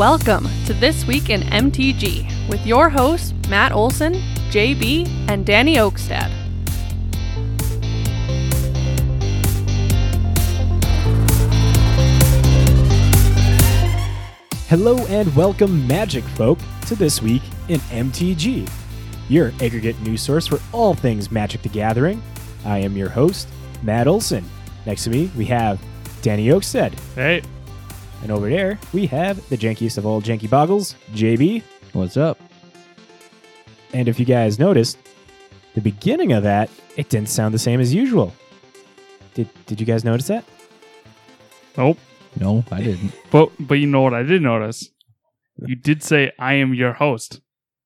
Welcome to This Week in MTG with your hosts, Matt Olson, JB, and Danny Oakstad. Hello and welcome, Magic folk, to This Week in MTG, your aggregate news source for all things Magic the Gathering. I am your host, Matt Olson. Next to me, we have Danny Oakstead. Hey, And over there, we have the jankiest of all janky boggles, JB. What's up? And if you guys noticed, the beginning of that, it didn't sound the same as usual. Did, did you guys notice that? nope. No, I didn't. But but you know what I did notice? You did say I am your host,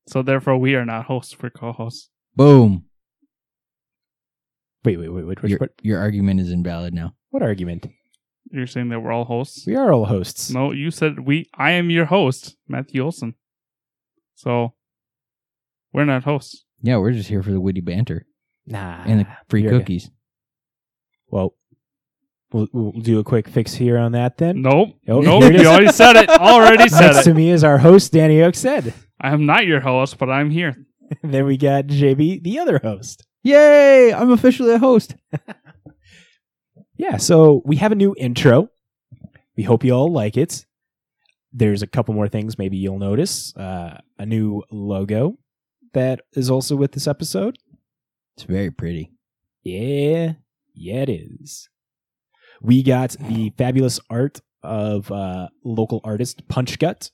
so therefore we are not hosts for co-hosts. Boom. Wait, wait, wait, wait. Your, what, your argument is invalid now. what argument? You're saying that we're all hosts? We are all hosts. No, you said we. I am your host, Matthew Olson. So we're not hosts. Yeah, we're just here for the witty banter Nah. and the free you're- cookies. Well, we'll, we'll do a quick fix here on that then. Nope. Oh, nope. You already said it. Already said Next it. to me is our host, Danny Oakstead. I am not your host, but I'm here. then we got JB, the other host. Yay! I'm officially a host. Yeah, so we have a new intro. We hope you all like it. There's a couple more things maybe you'll notice. Uh, a new logo that is also with this episode. It's very pretty. Yeah, yeah, it is. We got the fabulous art of uh, local artist Punch Gut.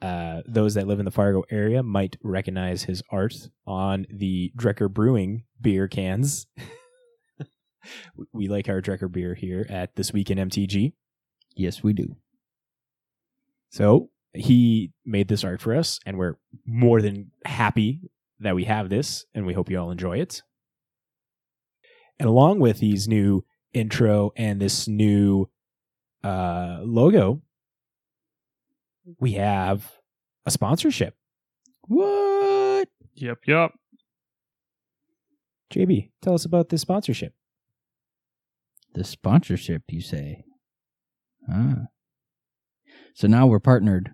Uh, those that live in the Fargo area might recognize his art on the Drekker Brewing beer cans. we like our Drekker beer here at This Week in MTG. Yes, we do. So he made this art for us, and we're more than happy that we have this, and we hope you all enjoy it. And along with these new intro and this new uh, logo, we have a sponsorship. What? Yep. Yep. JB, tell us about this sponsorship. The sponsorship, you say? Ah. So now we're partnered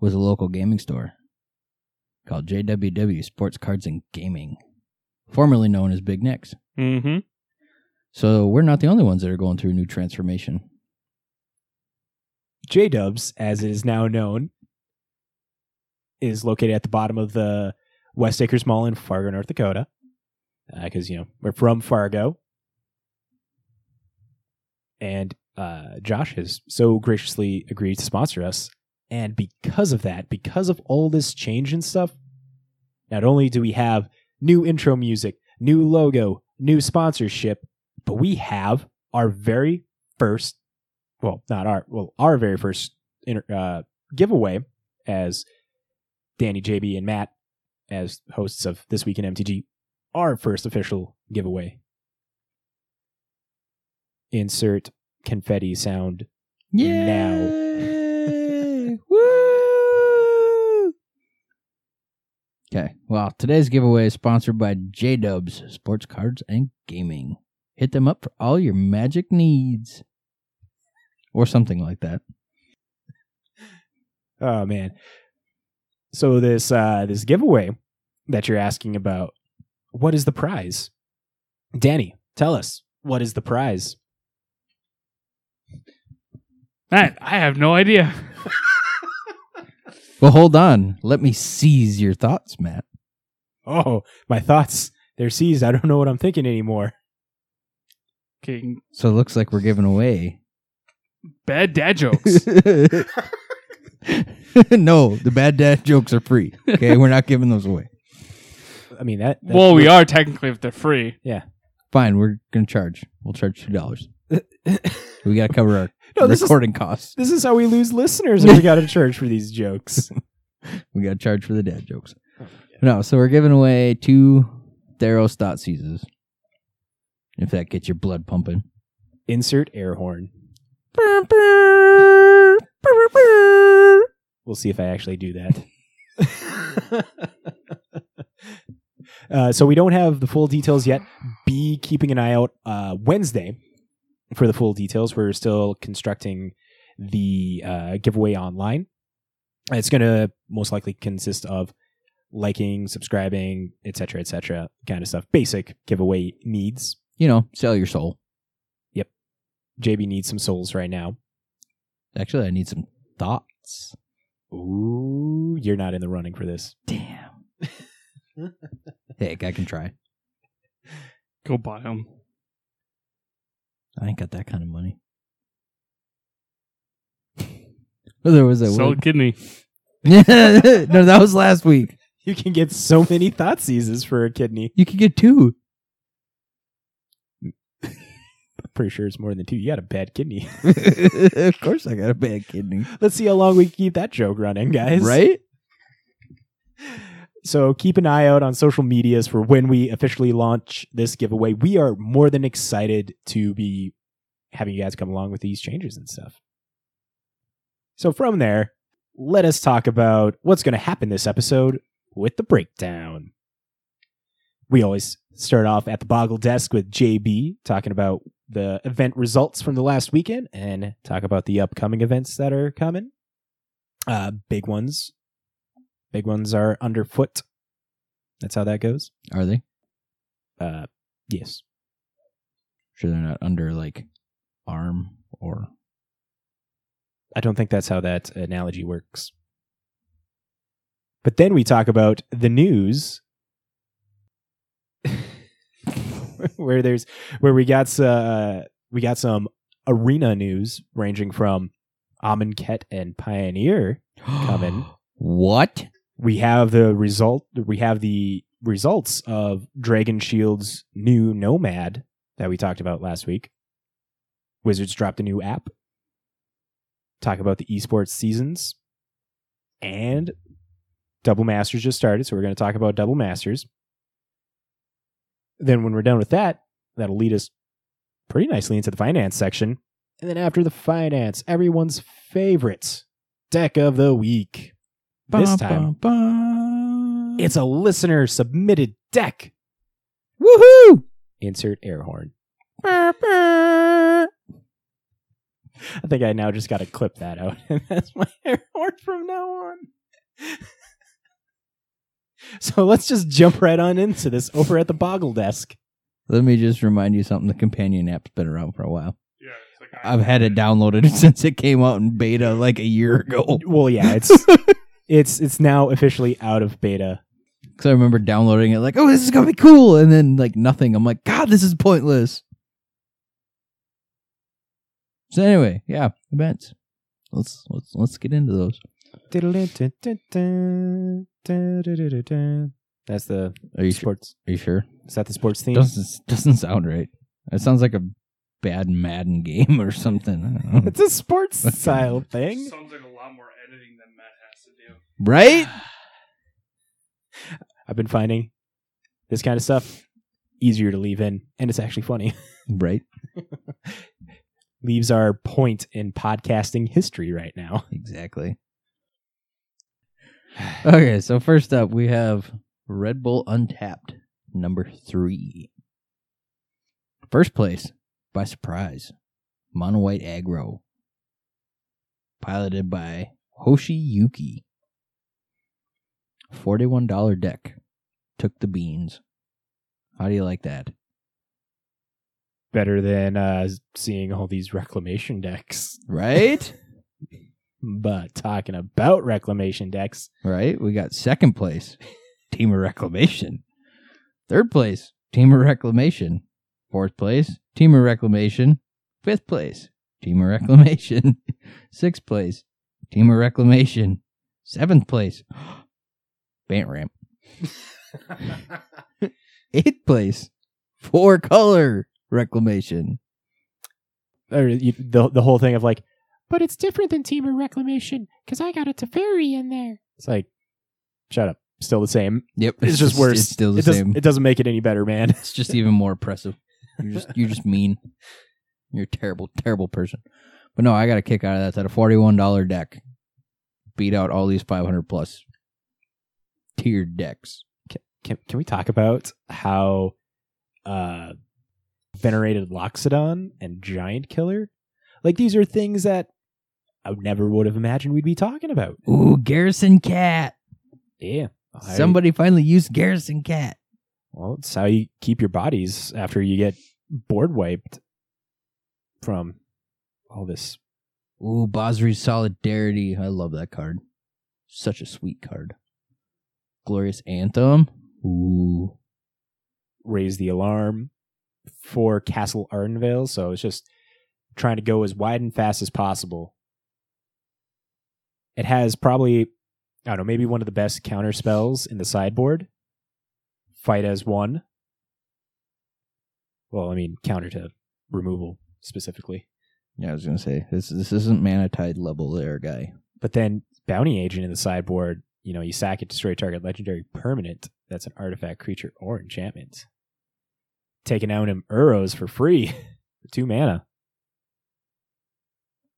with a local gaming store called JWW Sports Cards and Gaming, formerly known as Big Nick's. Mm-hmm. So we're not the only ones that are going through a new transformation. J Dubs, as it is now known, is located at the bottom of the West Acres Mall in Fargo, North Dakota. Because, you know, we're from Fargo. And uh, Josh has so graciously agreed to sponsor us. And because of that, because of all this change and stuff, not only do we have new intro music, new logo, new sponsorship, but we have our very first well, not our, well, our very first uh, giveaway as Danny, JB, and Matt as hosts of This Week in MTG, our first official giveaway. Insert confetti sound. Yay! Woo! Okay, well, today's giveaway is sponsored by J Dubs Sports Cards and Gaming. Hit them up for all your magic needs. Or something like that. Oh man. So this uh this giveaway that you're asking about, what is the prize? Danny, tell us, what is the prize? Matt, I have no idea. Well, hold on. Let me seize your thoughts, Matt. Oh, my thoughts, they're seized. I don't know what I'm thinking anymore. Okay, So it looks like we're giving away. bad dad jokes. no, the bad dad jokes are free. Okay, we're not giving those away. I mean that, that well, we are technically if they're free. Yeah. Fine, we're gonna charge. We'll charge two dollars. We gotta cover our No, this is recording costs. This is how we lose listeners if we got to charge for these jokes. We got to charge for the dad jokes. No, so we're giving away two Theros Thoughtseizes. If that gets your blood pumping. Insert air horn. We'll see if I actually do that. uh, so we don't have the full details yet. Be keeping an eye out uh, Wednesday for the full details. We're still constructing the uh, giveaway online. It's going to most likely consist of liking, subscribing, etc., etc., kind of stuff. Basic giveaway needs. You know, sell your soul. Yep. JB needs some souls right now. Actually, I need some thoughts. Ooh, you're not in the running for this. Damn. Heck, I can try. Go buy them. I ain't got that kind of money. well, there was a Sell a one- kidney. no, that was last week. You can get so many thought seizes for a kidney. You could get two. Pretty sure it's more than two. You got a bad kidney. of course, I got a bad kidney. Let's see how long we can keep that joke running, guys. Right? So keep an eye out on social medias for when we officially launch this giveaway. We are more than excited to be having you guys come along with these changes and stuff. So from there, let us talk about what's going to happen this episode with the breakdown. We always start off at the Boggle desk with JB talking about the event results from the last weekend and talk about the upcoming events that are coming. Uh, big ones Big ones are underfoot. That's how that goes. Are they? Uh, yes. Sure, they're not under like arm or. I don't think that's how that analogy works. But then we talk about the news, where there's where we got uh, we got some arena news ranging from Amonkhet and Pioneer coming. What? We have the result we have the results of Dragon Shield's new Nomad that we talked about last week. Wizards dropped a new app. Talk about the esports seasons. And Double Masters just started, so we're going to talk about Double Masters. Then when we're done with that, that'll lead us pretty nicely into the finance section. And then after the finance, everyone's favorite deck of the week. This time, it's a listener submitted deck. woohoo! Insert air horn. I think I now just got to clip that out. And that's my air horn from now on. so let's just jump right on into this over at the Boggle desk. Let me just remind you something. The companion app's been around for a while. Yeah, it's like I've had it downloaded since it came out in beta like a year ago. Well, yeah, it's it's it's now officially out of beta. Because I remember downloading it like, oh, this is gonna be cool, and then like nothing. I'm like, God, this is pointless. So anyway, yeah, events. Let's let's let's get into those. That's the Are you sure? sports. Are you sure? Is that the sports theme? Doesn't doesn't sound right. It sounds like a bad Madden game or something. I don't know. It's a sports style thing. Sounds like a lot more editing than Matt has to do. Right? I've been finding this kind of stuff easier to leave in, and it's actually funny. Right. Leaves our point in podcasting history right now. Exactly. Okay, so first up we have Red Bull Untapped, number three. First place, by surprise, Mono White Aggro. Piloted by Hoshi Yuki. $41 deck. Took the beans. How do you like that? Better than uh, seeing all these reclamation decks. Right? But talking about reclamation decks, right? We got second place, Temur Reclamation. Third place, Temur Reclamation. Fourth place, Temur Reclamation. Fifth place, Temur Reclamation. Sixth place, Temur Reclamation. Seventh place, Bant Ramp. Eighth place, Four Color Reclamation. or you, the the whole thing of like, but it's different than Temur Reclamation because I got a Teferi in there. It's like, shut up. Still the same. Yep, It's, just worse. It's still the it same. Doesn't, it doesn't make it any better, man. It's just even more oppressive. You're just you're just mean. You're a terrible, terrible person. But no, I got a kick out of that. That a forty one dollar deck beat out all these five hundred plus tiered decks. Can can we talk about how uh venerated Loxodon and Giant Killer? Like these are things that I never would have imagined we'd be talking about. Ooh, Garrison Cat. Yeah. I- Somebody finally used Garrison Cat. Well, it's how you keep your bodies after you get board wiped from all this. Ooh, Basri's Solidarity. I love that card. Such a sweet card. Glorious Anthem. Ooh. Raise the alarm for Castle Ardenvale. So it's just trying to go as wide and fast as possible. It has probably, I don't know, maybe one of the best counter spells in the sideboard. Fight as one. Well, I mean, counter to removal specifically. Yeah, I was gonna say this. This isn't mana tide level there, guy. But then bounty agent in the sideboard, you know, you sack it, destroy target legendary permanent. That's an artifact, creature, or enchantment. Taking out him Uros for free for two mana.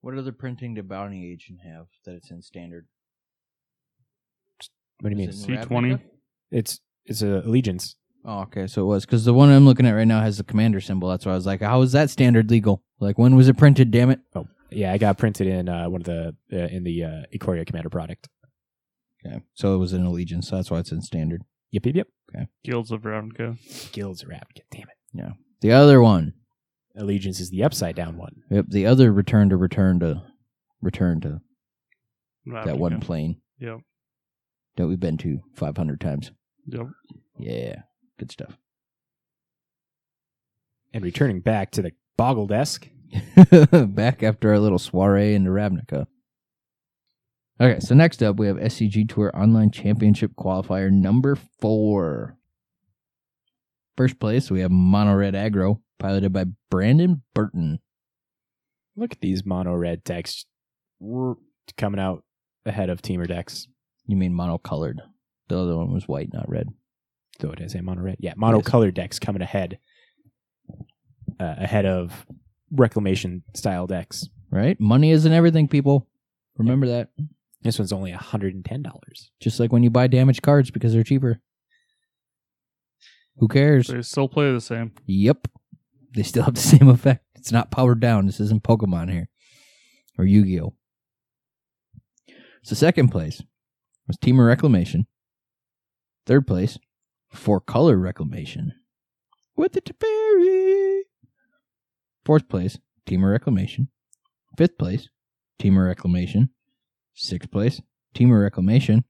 What other printing did Bounty Agent have that it's in standard? What do you mean? Is it in C20. It's it's a allegiance. Oh, okay. So it was because the one I'm looking at right now has the commander symbol. That's why I was like, how is that standard legal? Like, when was it printed? Damn it! Oh, yeah, I got printed in uh, one of the uh, in the uh, Ikoria Commander product. Okay, so it was in Allegiance. So that's why it's in standard. Yep, yep, yep. Guilds of Ravnica. Guilds of Ravnica. Damn it. Yeah. The other one. Allegiance is the upside down one. Yep. The other return to return to return to Ravnica. that one plane Yep. that we've been to 500 times. Yep. Yeah, good stuff. And returning back to the Boggle desk. Back after our little soiree into Ravnica. Okay, so next up we have SCG Tour Online Championship Qualifier number four. First place we have Mono Red Aggro, piloted by Brandon Burton. Look at these mono red decks coming out ahead of Temur decks. You mean mono colored? The other one was white, not red. So it is a mono red? Yeah, mono colored decks coming ahead. Uh, ahead of reclamation style decks. Right? Money isn't everything, people. Remember that. This one's only hundred and ten dollars. Just like when you buy damaged cards because they're cheaper. Who cares? They still play the same. Yep. They still have the same effect. It's not powered down. This isn't Pokemon here. Or Yu Gi Oh! So, second place was Temur Reclamation. Third place, Four Color Reclamation. With the Teferi. Fourth place, Temur Reclamation. Fifth place, Temur Reclamation. Sixth place, Temur Reclamation.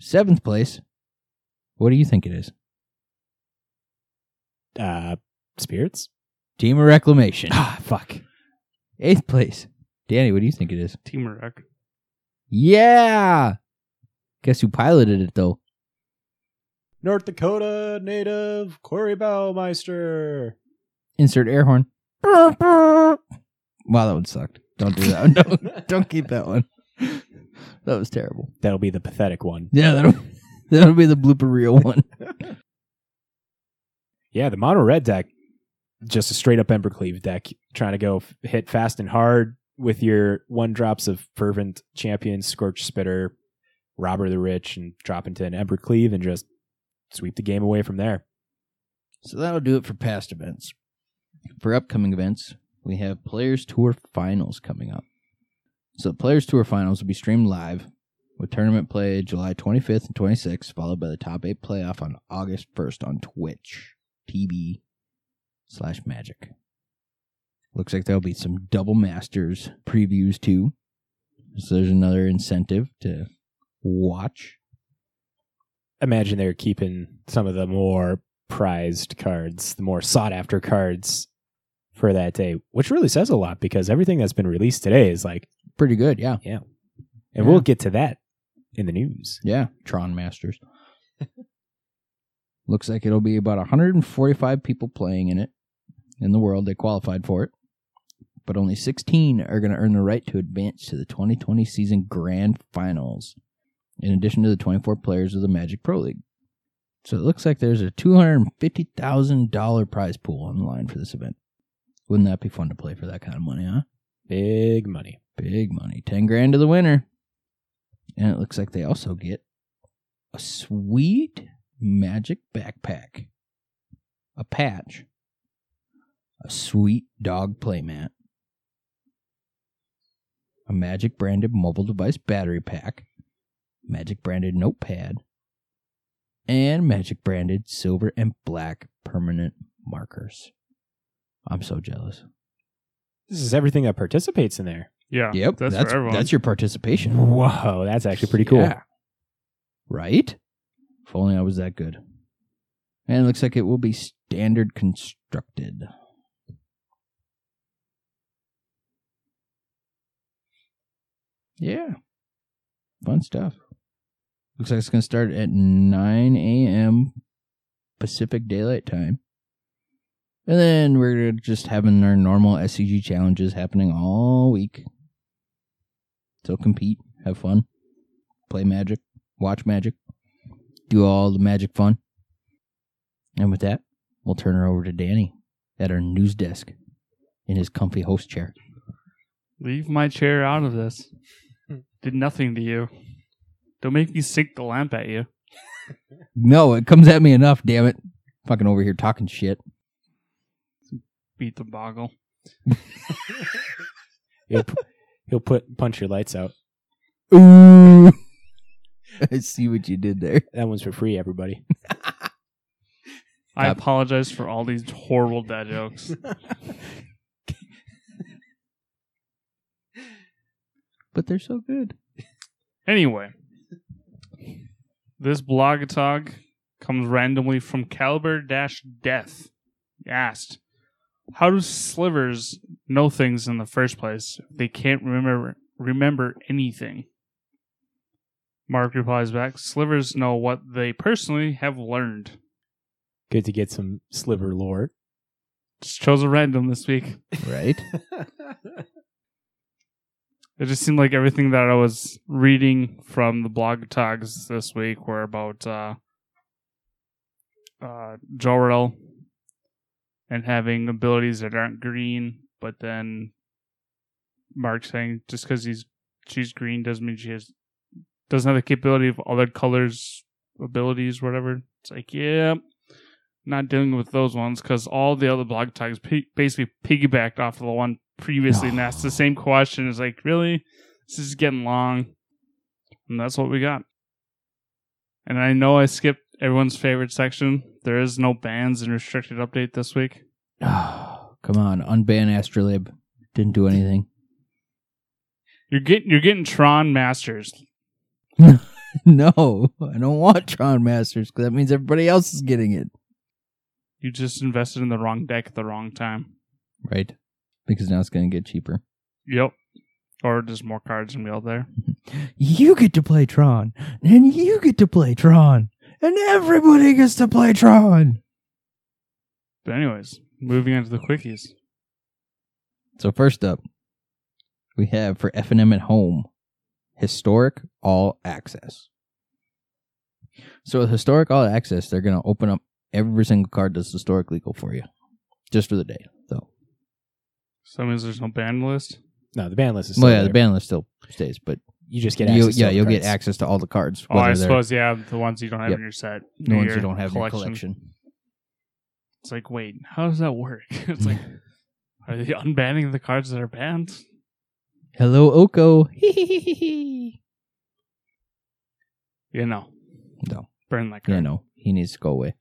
Seventh place, what do you think it is? Uh, spirits. Temur Reclamation. Ah, fuck. Eighth place. Danny, what do you think it is? Team Wreck. Yeah. Guess who piloted it though? North Dakota native Corey Baumeister. Insert air horn. Wow, that one sucked. Don't do that. one. don't, don't keep that one. That was terrible. That'll be the pathetic one. Yeah, that'll that'll be the blooper reel one. Yeah, the mono red deck, just a straight up Embercleave deck, trying to go f- hit fast and hard with your one drops of Fervent Champion, Scorch Spitter, Robber the Rich, and drop into an Embercleave and just sweep the game away from there. So that'll do it for past events. For upcoming events, we have Players Tour Finals coming up. So the Players Tour Finals will be streamed live with tournament play July 25th and 26th, followed by the top eight playoff on August 1st on Twitch TV slash Magic. Looks like there'll be some double masters previews too. So there's another incentive to watch. Imagine they're keeping some of the more prized cards, the more sought after cards for that day, which really says a lot because everything that's been released today is like, Pretty good, yeah. Yeah. And Yeah. we'll get to that in the news. Yeah, Tron Masters. Looks like it'll be about 145 people playing in it in the world. They qualified for it. But only 16 are going to earn the right to advance to the 2020 season grand finals, in addition to the 24 players of the Magic Pro League. So it looks like there's a $250,000 prize pool on the line for this event. Wouldn't that be fun to play for that kind of money, huh? Big money. Big money. 10 grand to the winner. And it looks like they also get a sweet magic backpack, a patch, a sweet dog playmat, a Magic branded mobile device battery pack, Magic branded notepad, and Magic branded silver and black permanent markers. I'm so jealous. This is everything that participates in there. Yeah. Yep, That's, that's for everyone. that's your participation. Whoa, that's actually pretty cool. Yeah. Right? If only I was that good. And it looks like it will be standard constructed. Yeah. Fun stuff. Looks like it's going to start at 9 a.m. Pacific Daylight Time. And then we're just having our normal SCG challenges happening all week. So compete, have fun, play magic, watch magic, do all the magic fun. And with that, we'll turn her over to Danny at our news desk in his comfy host chair. Leave my chair out of this. Did nothing to you. Don't make me sink the lamp at you. No, it comes at me enough, damn it. Fucking over here talking shit. Beat the boggle. He'll, p- he'll put punch your lights out. Ooh. I see what you did there. That one's for free, everybody. I Top- apologize for all these horrible dad jokes. But they're so good. Anyway, this Blogatog comes randomly from Caliber Dash Death. He asked, "How do slivers know things in the first place? They can't remember remember anything." Mark replies back, "Slivers know what they personally have learned." Good to get some sliver lore. Just chose a random this week. Right? It just seemed like everything that I was reading from the blog tags this week were about uh, uh, Jolrael and having abilities that aren't green, but then Mark saying just because he's she's green doesn't mean she has doesn't have the capability of other colors abilities, whatever. It's like, yeah, not dealing with those ones because all the other blog tags p- basically piggybacked off of the one previously and asked the same question. It's like, really? This is getting long. And that's what we got. And I know I skipped everyone's favorite section. There is no bans and restricted update this week. Oh, come on. Unban Astrolabe. Didn't do anything. You're getting you're getting Tron Masters. no, I don't want Tron Masters because that means everybody else is getting it. You just invested in the wrong deck at the wrong time. Right? Because now it's going to get cheaper. Yep. Or just more cards gonna be out there. You get to play Tron, and you get to play Tron, and everybody gets to play Tron. But anyways, moving on to the quickies. So first up, we have for FNM at home, historic all access. So with historic all access, they're going to open up every single card that's historic legal for you, just for the day. So, So that means there's no ban list. No, the ban list is still well, yeah, there. the ban list still stays, but You just get you, access. to yeah, all the you'll get access to all the cards. Oh, I suppose yeah, the ones you don't have Yep. in your set. the ones your you don't have in your collection. It's like, wait, how does that work? it's like, are they unbanning the cards that are banned? Hello, Oko. You know, no, burn that card. yeah, no, he needs to go away.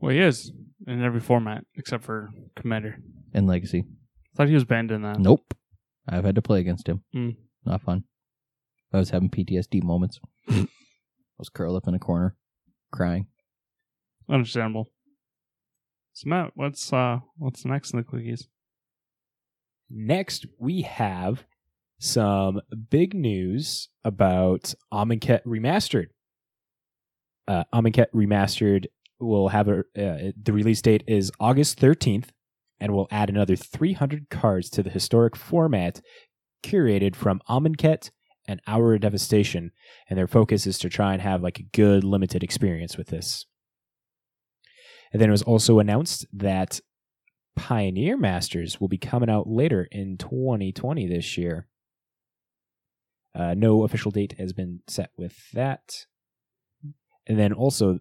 Well, he is in every format except for Commander. And Legacy. I thought he was banned in that. Nope. I've had to play against him. Mm. Not fun. I was having PTSD moments. I was curled up in a corner, crying. Understandable. So Matt, what's uh what's next in the quickies? Next, we have some big news about Amonkhet Remastered. Uh, Amonkhet Remastered will have a uh, the release date is August 13th and will add another 300 cards to the historic format curated from Amonkhet and Hour of Devastation and their focus is to try and have like a good limited experience with this. And then it was also announced that Pioneer Masters will be coming out later in 2020 this year. Uh, no official date has been set with that. And then also,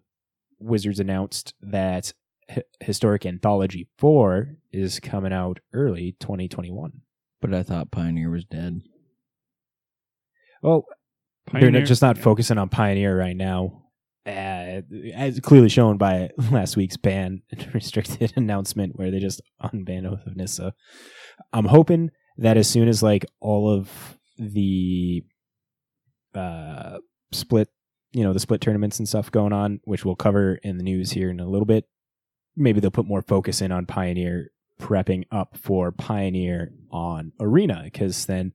Wizards announced that H- Historic Anthology 4 is coming out early 2021. But I thought Pioneer was dead. Well, they're Pioneer- not- just not focusing on Pioneer right now. Uh, as clearly shown by last week's ban restricted announcement where they just unbanned Oath of Nissa. I'm hoping that as soon as like all of the uh, split, you know, the split tournaments and stuff going on, which we'll cover in the news here in a little bit, maybe they'll put more focus in on Pioneer prepping up for Pioneer on Arena because then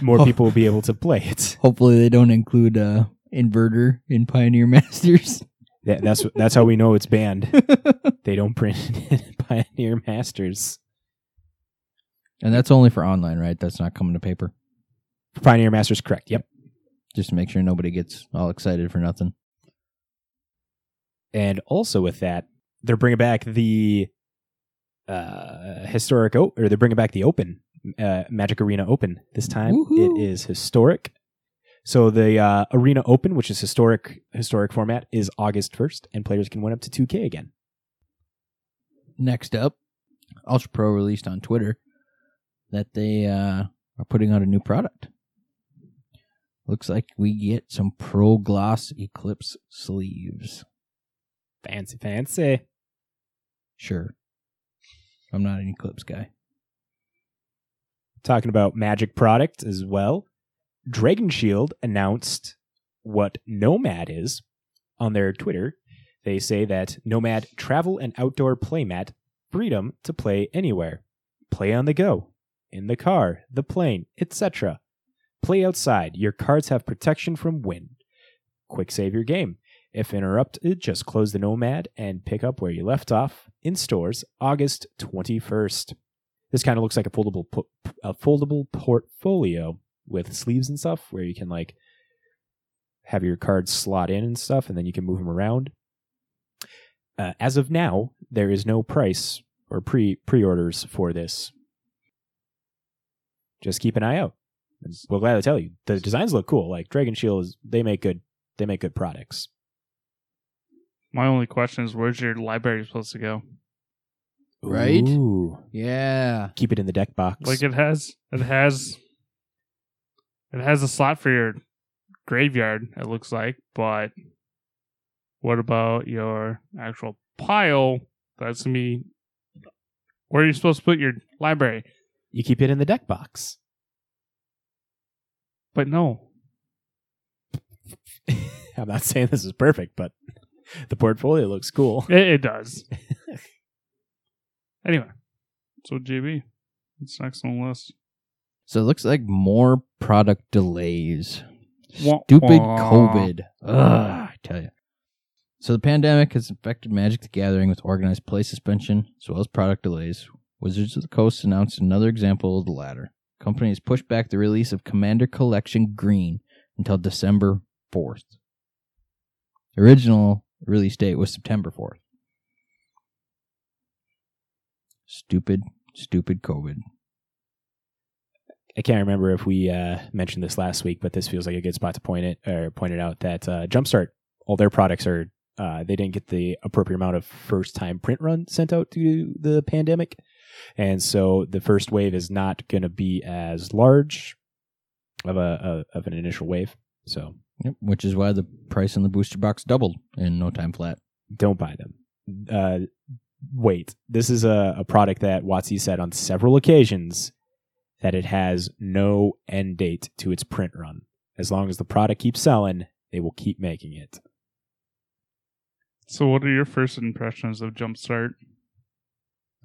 more people will be able to play it. Hopefully they don't include uh inverter in Pioneer Masters. That, that's that's how we know it's banned. They don't print it in Pioneer Masters. and that's only for online, right? That's not coming to paper. Pioneer Masters, correct? Yep. Just to make sure nobody gets all excited for nothing. And also with that, they're bringing back the uh, historic, o- or they're bringing back the Open uh, Magic Arena Open this time. Woohoo. It is historic. So the uh, Arena Open, which is historic historic format, is August first, and players can win up to two K again. Next up, Ultra Pro released on Twitter that they uh, are putting out a new product. Looks like we get some Pro Gloss Eclipse sleeves. Fancy, fancy. Sure. I'm not an Eclipse guy. talking about magic product as well. Dragon Shield announced what Nomad is on their Twitter. They say that Nomad travel and outdoor playmat, freedom to play anywhere, play on the go, in the car, the plane, etc. Play outside. Your cards have protection from wind. Quick save your game. If interrupted, just close the Nomad and pick up where you left off in stores August 21st. This kind of looks like a foldable po- a foldable portfolio with sleeves and stuff where you can like have your cards slot in and stuff and then you can move them around. Uh, as of now, there is no price or pre pre-orders for this. Just keep an eye out. We're glad to tell you the designs look cool. Like Dragon Shield is they make good they make good products. My only question is, where's your library supposed to go? Right? Ooh. Yeah. Keep it in the deck box. Like it has, it has, it has a slot for your graveyard. It looks like, but what about your actual pile? That's gonna be where are you supposed to put your library? you keep it in the deck box. But no, I'm not saying this is perfect, but the portfolio looks cool. it, it does. anyway, so JB, what's next on the list? So it looks like more product delays. Wah, Stupid wah. COVID. Ugh, I tell you. So the pandemic has affected Magic the Gathering with organized play suspension as well as product delays. Wizards of the Coast announced another example of the latter. Company has pushed back the release of Commander Collection Green until December 4th. The original release date was September 4th. Stupid, stupid COVID. I can't remember if we uh, mentioned this last week, but this feels like a good spot to point it or point it out that uh, Jumpstart, all their products are uh, they didn't get the appropriate amount of first time print run sent out due to the pandemic, and so the first wave is not going to be as large of a, a of an initial wave. So Yep, which is why the price on the booster box doubled in no time flat. don't buy them. Uh, wait, this is a, a product that WotC said on several occasions that it has no end date to its print run. As long as the product keeps selling, they will keep making it. So, what are your first impressions of Jumpstart?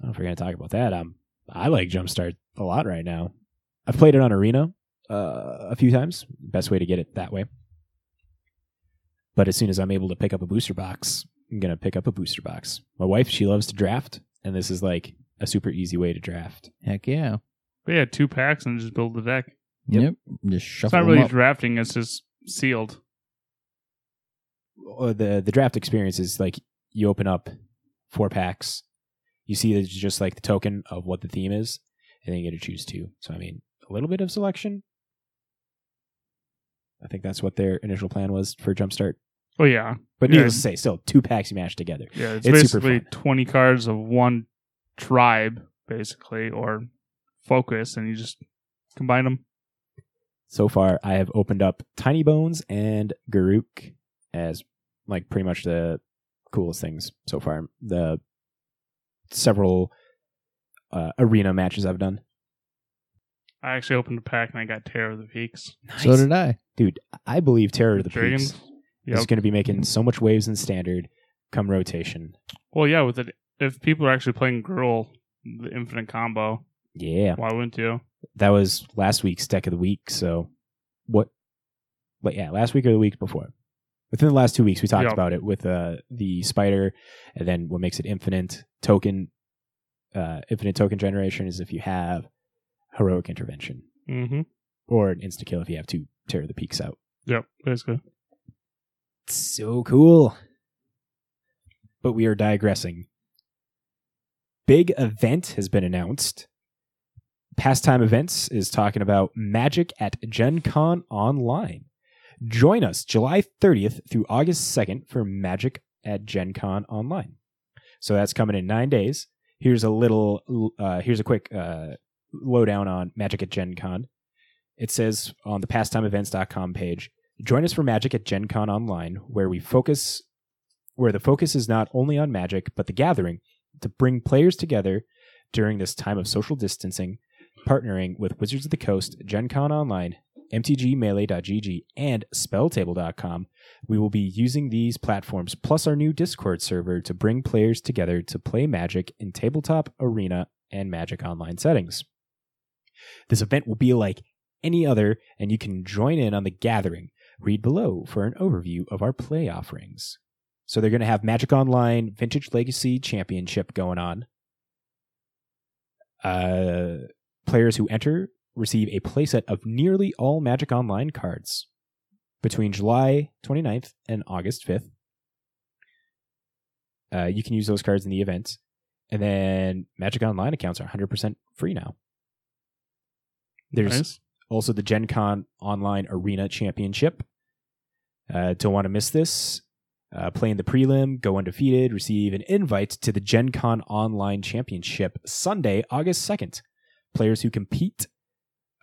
Oh, if we're going to talk about that, um, I like Jumpstart a lot right now. I've played it on Arena uh, a few times. Best way to get it that way. But as soon as I'm able to pick up a booster box, I'm going to pick up a booster box. My wife, she loves to draft, and this is like a super easy way to draft. Heck yeah. We had two packs and just build the deck. Yep. Yep. Just shuffle It's not them really up. drafting; it's just sealed. uh, the the draft experience is like you open up four packs, you see that it's just like the token of what the theme is, and then you get to choose two. So I mean, a little bit of selection. I think that's what their initial plan was for Jumpstart. Oh yeah, But Yeah. needless to say, still two packs you mash together. yeah. It's, It's super basically fun. twenty cards of one tribe, basically, or focus, and you just combine them. So far, I have opened up Tinybones and Garruk as like pretty much the coolest things so far. The several uh, arena matches I've done. I actually opened a pack and I got Terror of the Peaks. So did I. Dude, I believe Terror of the Dragons. Peaks Yep. is going to be making so much waves in standard come rotation. Well, yeah, with it, if people are actually playing Gruul, the infinite combo, Yeah. why wouldn't you? That was last week's deck of the week. So what? But yeah, last week or the week before. Within the last two weeks, we talked Yep. about it with uh, the spider, and then what makes it infinite token. Uh, infinite token generation is if you have heroic intervention, Mm-hmm. or an insta kill if you have two tear the peaks out. Yep, basically. So cool. But we are digressing. Big event has been announced. Pastime Events is talking about Magic at Gen Con Online. Join us July 30th through August 2nd for Magic at Gen Con Online. So that's coming in nine days. Here's a little, uh, here's a quick uh, lowdown on Magic at Gen Con. It says on the pastimeevents.com page, Join us for Magic at Gen Con Online, where we focus where the focus is not only on magic, but the gathering to bring players together during this time of social distancing, partnering with Wizards of the Coast, Gen Con Online, MTGmelee.gg, and Spelltable.com. We will be using these platforms plus our new Discord server to bring players together to play Magic in tabletop, arena, and Magic Online settings. This event will be like any other, and you can join in on the gathering. Read below for an overview of our play offerings. So they're going to have Magic Online Vintage Legacy Championship going on. Uh, players who enter receive a playset of nearly all Magic Online cards between July 29th and August 5th. Uh, you can use those cards in the event. And then Magic Online accounts are 100% free now. There's Nice. Also the Gen Con Online Arena Championship. Uh, don't want to miss this. Uh, play in the prelim, go undefeated, receive an invite to the Gen Con Online Championship Sunday, August 2nd. Players who compete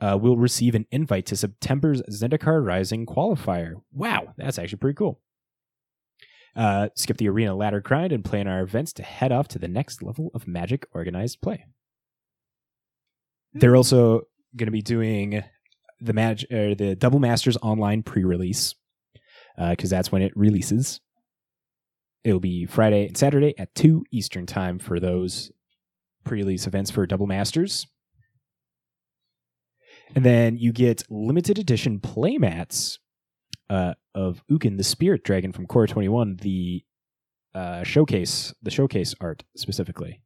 uh, will receive an invite to September's Zendikar Rising qualifier. Wow, that's actually pretty cool. Uh, skip the arena ladder grind and play in our events to head off to the next level of Magic organized play. They're also going to be doing the mag- or the Double Masters online pre-release because that's when it releases. It'll be Friday and Saturday at two Eastern time for those pre-release events for Double Masters. And then you get limited edition playmats uh, of Ugin the Spirit Dragon from Core 21, the uh, showcase, the showcase art specifically.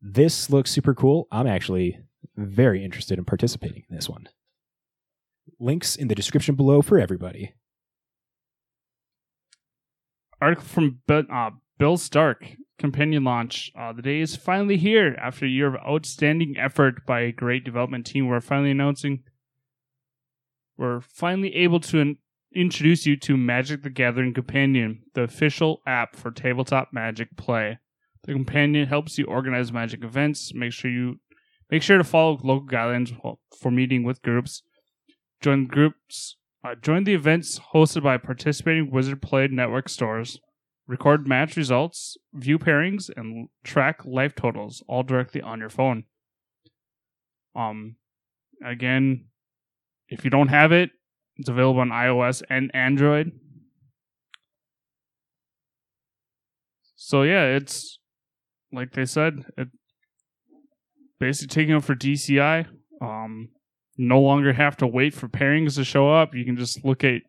This looks super cool. I'm actually very interested in participating in this one. Links in the description below for everybody. Article from Bill, uh, Bill Stark, companion launch. Uh, the day is finally here. After a year of outstanding effort by a great development team, we're finally announcing we're finally able to in- introduce you to Magic the Gathering Companion, the official app for tabletop Magic play. The companion helps you organize Magic events. Make sure you make sure to follow local guidelines for meeting with groups. Join groups uh, join the events hosted by participating Wizard Play Network stores. Record match results, view pairings, and track life totals all directly on your phone. Um, again, if you don't have it, it's available on iOS and Android. So yeah, it's like they said, it basically taking over for DCI. Um, no longer have to wait for pairings to show up. You can just look at.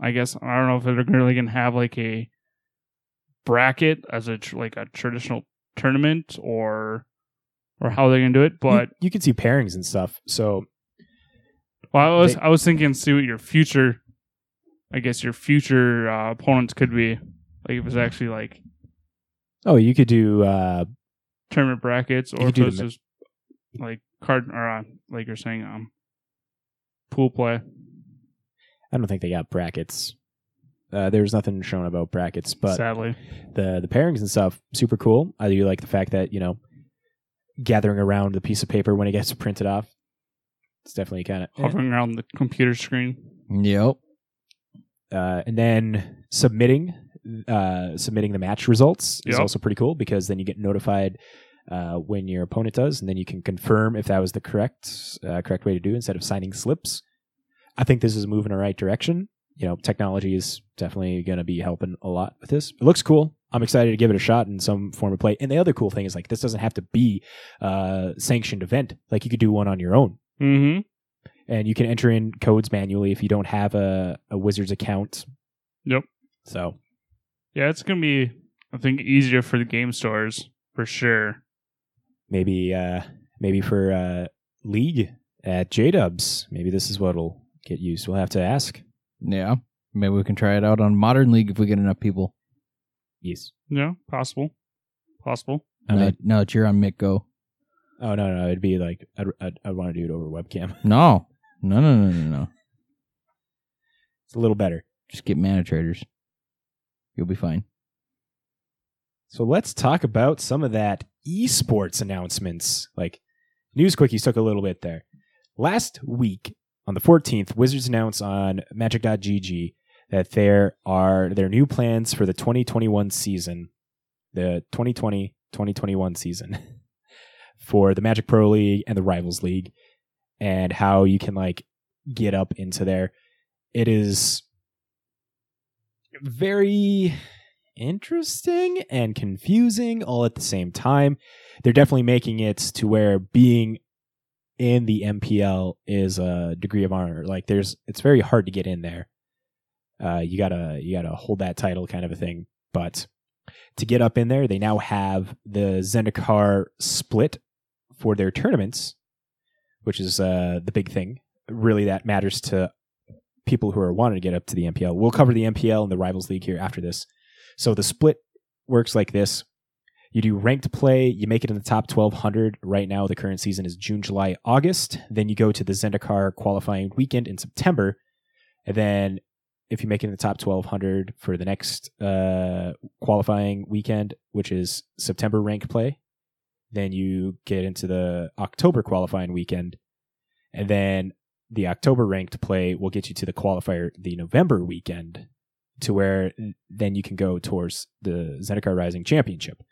I guess I don't know if they're really gonna have like a bracket as a tr- like a traditional tournament or or how they're gonna do it. But you, you can see pairings and stuff. So well, I was They- I was thinking see what your future, I guess your future uh, opponents could be. Like if it's actually like oh, you could do uh, tournament brackets, or could if do it's the just like card or uh, like you're saying um pool play. I don't think they got brackets. Uh, there's nothing shown about brackets, but Sadly, the the pairings and stuff super cool. I do like the fact that you know gathering around the piece of paper when it gets printed off. It's definitely kind of hovering around the computer screen. Yep. uh, and then submitting uh, submitting the match results is Yep. also pretty cool because then you get notified uh, when your opponent does, and then you can confirm if that was the correct uh, correct way to do it instead of signing slips. I think this is a move in the right direction. You know, technology is definitely going to be helping a lot with this. It looks cool. I'm excited to give it a shot in some form of play. And the other cool thing is like this doesn't have to be a sanctioned event. Like you could do one on your own Mm-hmm. and you can enter in codes manually if you don't have a, a Wizards account. Yep. So Yeah, it's gonna be I think easier for the game stores for sure. maybe uh maybe for uh League at J Dubs, maybe this is what'll get used. We'll have to ask. Yeah. Maybe we can try it out on Modern League if we get enough people. Yes. Yeah, possible, possible. I no, mean- no, it's you're on Mick Go. Oh no, no, it'd be like I'd I'd, I'd want to do it over webcam. No. No, no, no, no, no. It's a little better. Just get ManaTraders. You'll be fine. So let's talk about some of that esports announcements. Like news quickies took a little bit there. Last week on the 14th, Wizards announced on Magic.gg that there are their new plans for the 2021 season, the 2020-2021 season for the Magic Pro League and the Rivals League, and how you can like get up into there. It is very interesting and confusing all at the same time. They're definitely making it to where being in the MPL is a degree of honor. Like there's it's very hard to get in there. Uh, you gotta you gotta hold that title kind of a thing. But to get up in there, they now have the Zendikar split for their tournaments, which is uh, the big thing. Really, that matters to people who are wanting to get up to the MPL. We'll cover the MPL and the Rivals League here after this. So the split works like this. You do ranked play, you make it in the top 1200. Right now, the current season is June, July, August. Then you go to the Zendikar qualifying weekend in September. And then if you make it in the top 1200 for the next uh, qualifying weekend, which is September ranked play, then you get into the October qualifying weekend. And then the October ranked play will get you to the qualifier the November weekend to where then you can go towards the Zendikar Rising Championship.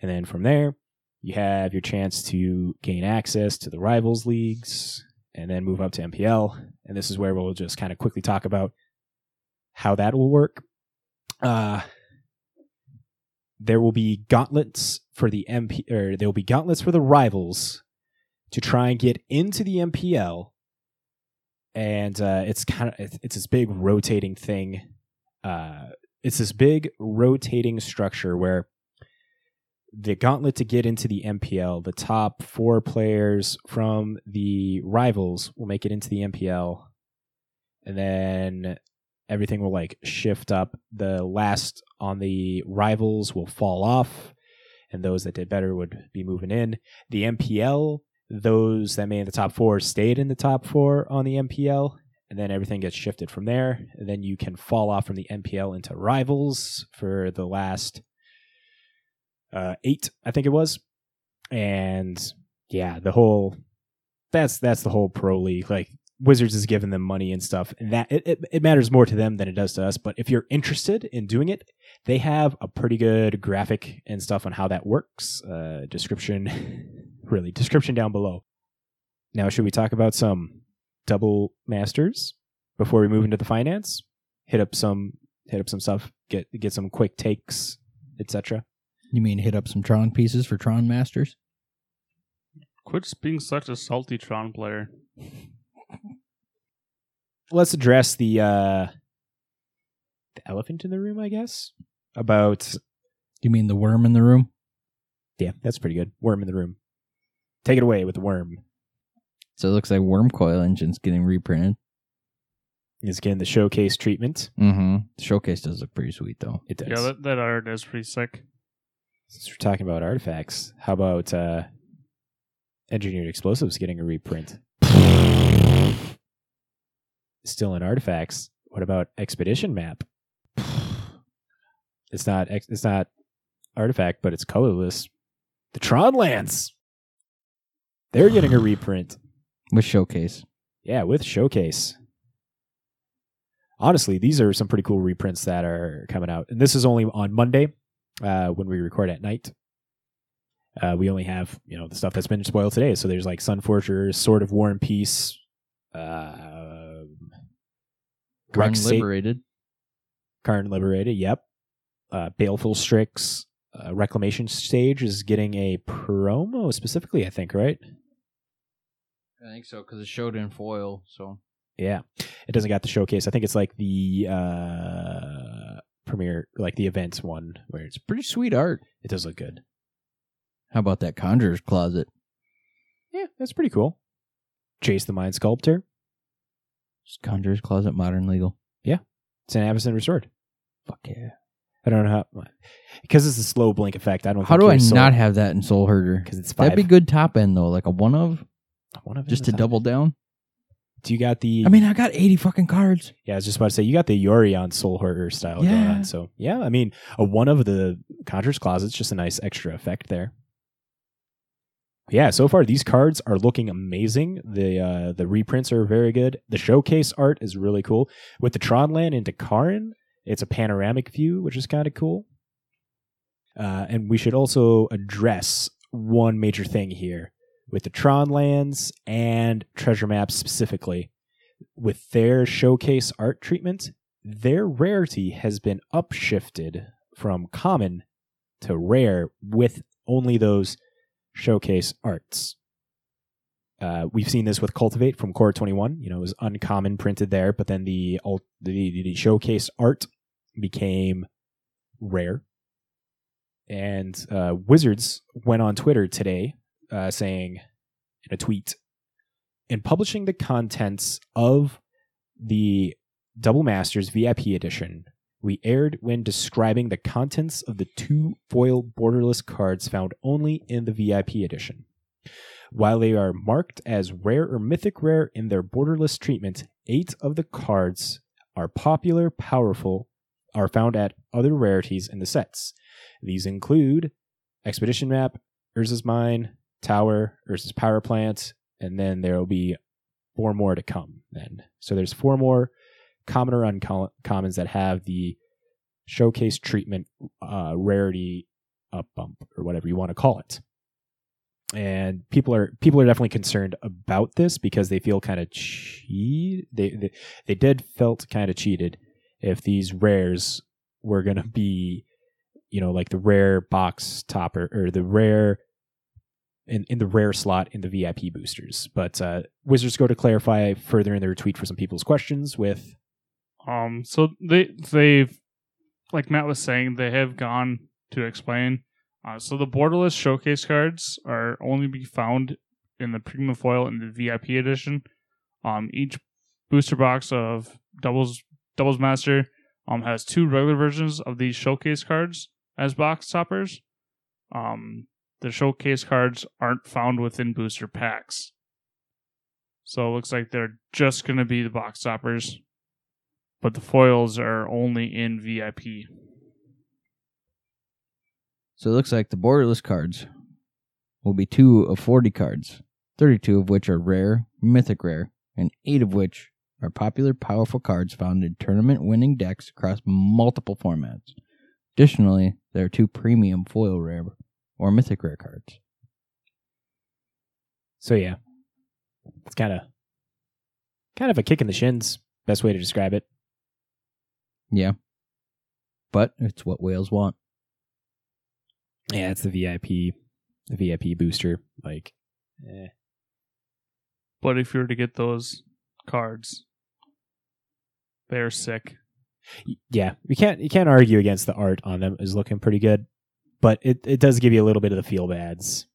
And then from there, you have your chance to gain access to the rivals leagues and then move up to MPL. And this is where we'll just kind of quickly talk about how that will work. Uh, there will be gauntlets for the MP, or there will be gauntlets for the rivals to try and get into the MPL. And uh, it's kind of it's, this big rotating thing. Uh, it's this big rotating structure where the gauntlet to get into the MPL, the top four players from the rivals will make it into the MPL, and then everything will like shift up. The last on the rivals will fall off, and those that did better would be moving in. The MPL, those that made the top four stayed in the top four on the MPL, and then everything gets shifted from there. And then you can fall off from the MPL into rivals for the last uh, eight, I think it was. And yeah, the whole that's that's the whole pro league. Like Wizards is giving them money and stuff, and that it, it, it matters more to them than it does to us. But if you're interested in doing it, they have a pretty good graphic and stuff on how that works. Uh, description, really, description down below. Now, should we talk about some double masters before we move into the finance? Hit up some hit up some stuff. Get get some quick takes, etc. You mean hit up some Tron pieces for Tron Masters? Quit being such a salty Tron player. let's address the uh the elephant in the room, I guess. About You mean the worm in the room? yeah, that's pretty good. Worm in the room. Take it away with the worm. So it looks like Wurmcoil Engine's getting reprinted. Is getting the showcase treatment. Mm-hmm. Showcase does look pretty sweet though. It does. Yeah, that, that art is pretty sick. Since we're talking about artifacts, how about uh engineered explosives getting a reprint? Still in artifacts. What about expedition map? It's not ex- it's not artifact, but it's colorless. The Tron lands. They're getting a reprint. With showcase. Yeah, with showcase. Honestly, these are some pretty cool reprints that are coming out, and this is only on Monday uh, when we record at night. Uh, we only have you know the stuff that's been spoiled today. So there's like Sunforger, Sword of War and Peace, uh, Karn liberated. Karn Liberated. Yep. Uh, Baleful Strix. Uh, Reclamation Stage is getting a promo specifically, I think, right? I think so because it showed in foil. So Yeah. It doesn't got the showcase. I think it's like the uh premiere like the events one where it's pretty sweet art. it does look good. How about that conjurer's closet? Yeah, that's pretty cool. Jace the Mind Sculptor. Just conjurer's closet, modern legal. Yeah, it's an Avacyn Restored. Fuck yeah! I don't know how because it's a slow blink effect. I don't. How do I not have that in Soul Herder? Because it's five. That'd be good top end though, like a one of, One of just to double not- down. Do you got the? I mean, I got eighty fucking cards. yeah, I was just about to say you got the Yorion Soul Herder style going on. So yeah, I mean, a one of the Conjurer's Closet's just a nice extra effect there. Yeah, so far these cards are looking amazing. The uh, the reprints are very good. The showcase art is really cool. With the Tron Tronland into Karn, it's a panoramic view, which is kind of cool. Uh, and we should also address one major thing here with the Tron lands and treasure maps specifically. With their showcase art treatment, their rarity has been upshifted from common to rare with only those showcase arts. Uh, we've seen this with Cultivate from Core 21. You know, it was uncommon printed there, but then the the, the showcase art became rare. And uh, Wizards went on Twitter today uh, saying in a tweet, in publishing the contents of the Double Masters VIP edition, we aired when describing the contents of the two foil borderless cards found only in the VIP edition. While they are marked as rare or mythic rare in their borderless treatment, eight of the cards are popular, powerful, are found at other rarities in the sets. These include Expedition Map, Urza's Mine, Tower, Urza's Power Plant, and then there will be four more to come then. So there's four more common or uncommons that have the showcase treatment uh, rarity up bump or whatever you want to call it. And people are people are definitely concerned about this because they feel kind of cheat. They, they they did felt kind of cheated if these rares were going to be, you know, like the rare box topper or the rare in, in the rare slot in the VIP boosters. But uh, Wizards go to clarify further in their tweet for some people's questions with Um, so they they've like Matt was saying, they have gone to explain. Uh, so the borderless showcase cards are only be found in the premium foil in the VIP edition. Um, each booster box of doubles doubles master um has two regular versions of these showcase cards as box toppers. Um, the showcase cards aren't found within booster packs. So it looks like they're just going to be the box toppers but the foils are only in VIP. So it looks like the borderless cards will be two of 40 cards, 32 of which are rare, mythic rare, and 8 of which are popular, powerful cards found in tournament winning decks across multiple formats. Additionally, there are two premium foil rare or mythic rare cards. So yeah, it's kind of kind of a kick in the shins. Best way to describe it. Yeah. But it's what whales want. Yeah, it's the VIP, the VIP booster. Like, eh. But if you were to get those cards, they're sick. Yeah, you can't you can't argue against the art on them is looking pretty good, but it it does give you a little bit of the feel bads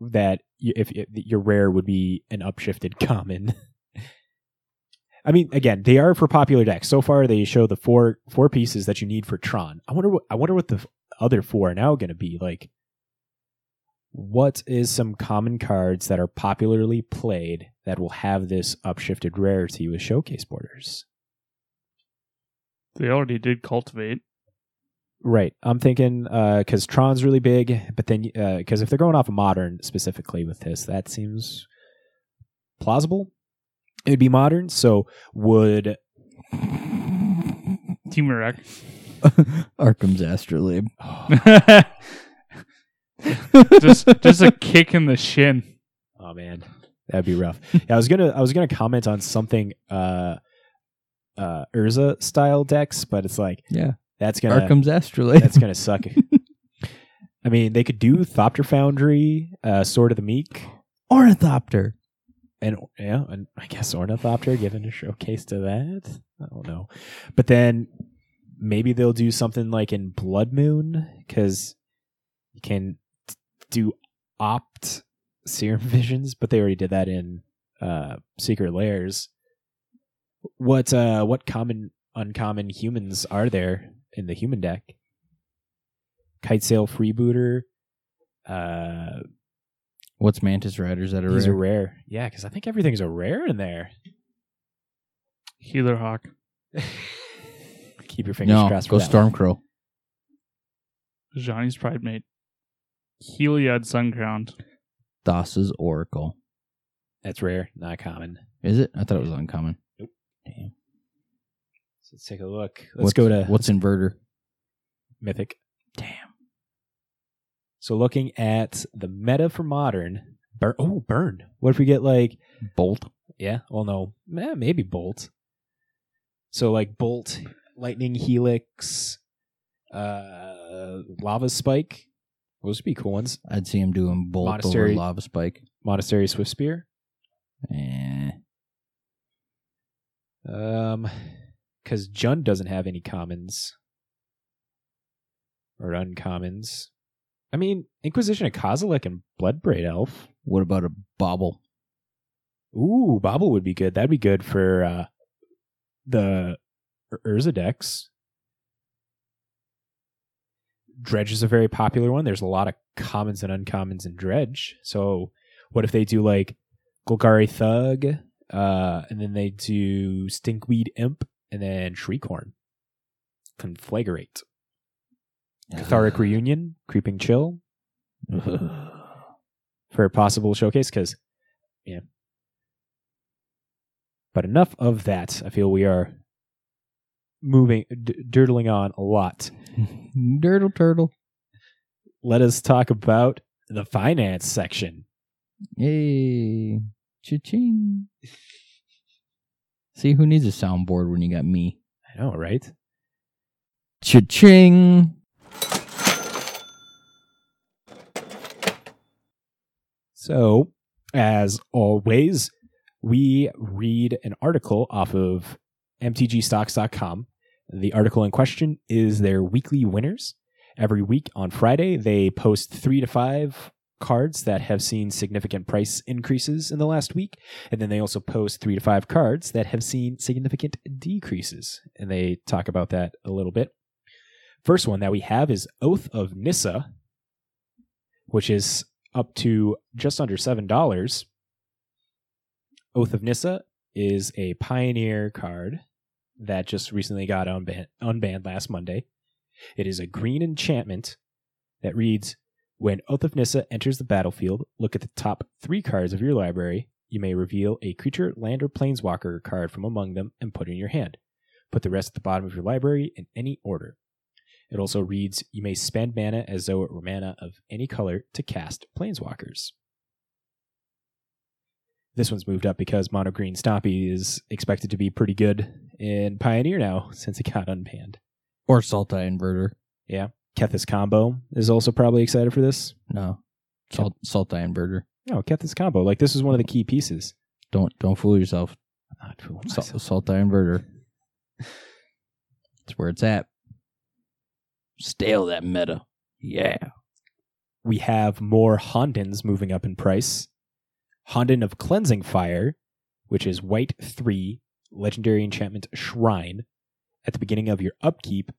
that you, if, if your rare would be an upshifted common. I mean, again, they are for popular decks. So far, they show the four four pieces that you need for Tron. I wonder what I wonder what the other four are now going to be like. What is some common cards that are popularly played that will have this upshifted rarity with showcase borders? They already did cultivate. Right. I'm thinking uh, because Tron's really big, but then uh, because if they're going off of modern specifically with this, that seems plausible. It would be modern. So would Team Wreck. Arcum's Astrolabe. just just a kick in the shin. oh man, that'd be rough. yeah, I was gonna I was gonna comment on something uh uh Urza style decks, but it's like Yeah. that's gonna Arcum's Astrolabe. that's gonna suck. I mean, they could do Thopter Foundry, uh, Sword of the Meek, Ornithopter. and yeah, and I guess Ornithopter given a showcase to that. I don't know, but then maybe they'll do something like in Blood Moon because you can t- do opt serum visions, but they already did that in uh, Secret Lairs. What uh, what common uncommon humans are there in the human deck? Kitesail Freebooter. Uh, What's Mantis Riders that are these rare? are rare. Yeah, because I think everything's a rare in there. Healer Hawk. Keep your fingers no, crossed. go for that one. Stormcrow. Ajani's Pridemate. Heliod Suncrowned. Thassa's Oracle. That's rare, not common. Is it? I thought it was uncommon. Nope. Damn. So let's take a look. Let's What's- go to what's inverter. Mythic. Damn. So looking at the meta for modern, burn. Oh, burn. What if we get like Bolt. yeah? Well, no, eh, maybe bolt. So like bolt, lightning helix, uh, lava spike. Those would be cool ones. I'd see him doing Bolt Monastery. over Lava Spike. Monastery Swiftspear. Eh. Um, because Jund doesn't have any commons or uncommons. I mean, Inquisition of Kozilek and Bloodbraid Elf. What about a Bauble? Ooh, Bauble would be good. That'd be good for uh, the Ur- Urza decks. Dredge is a very popular one. There's a lot of commons and uncommons in Dredge. So, what if they do like Golgari Thug, uh, and then they do Stinkweed Imp, and then Shriekhorn, Conflagrate, Cathartic Reunion, Creeping Chill for a possible showcase? Because, yeah. But enough of that. I feel we are moving, d- dirtling on a lot. Dirtle Turtle. Let us talk about the finance section. Yay. Cha-ching. See, who needs a soundboard when you got me? I know, right? Cha-ching. So, as always, we read an article off of mtgstocks.com. The article in question is their weekly winners. Every week on Friday, they post three to five cards that have seen significant price increases in the last week. And then they also post three to five cards that have seen significant decreases. And they talk about that a little bit. First one that we have is Oath of Nissa, which is up to just under seven dollars. Oath of Nissa is a pioneer card that just recently got unbanned, unbanned last Monday. It is a green enchantment that reads When Oath of Nissa enters the battlefield, look at the top three cards of your library. You may reveal a creature, land, or planeswalker card from among them and put it in your hand. Put the rest at the bottom of your library in any order. It also reads You may spend mana as though it were mana of any color to cast planeswalkers. This one's moved up because Mono Green Stompy is expected to be pretty good in Pioneer now since it got unbanned. Or Sultai Inverter. Yeah. Kethis Combo is also probably excited for this. No. Salt, Sultai Inverter. No, Kethis Combo. Like, this is one of the key pieces. Don't don't fool yourself. I'm not fooling Sal- myself. Sultai Inverter. That's where it's at. Stale that meta. Yeah. we have more Hondens moving up in price. Honden of Cleansing Fire, which is white 3, legendary enchantment Shrine. At the beginning of your upkeep,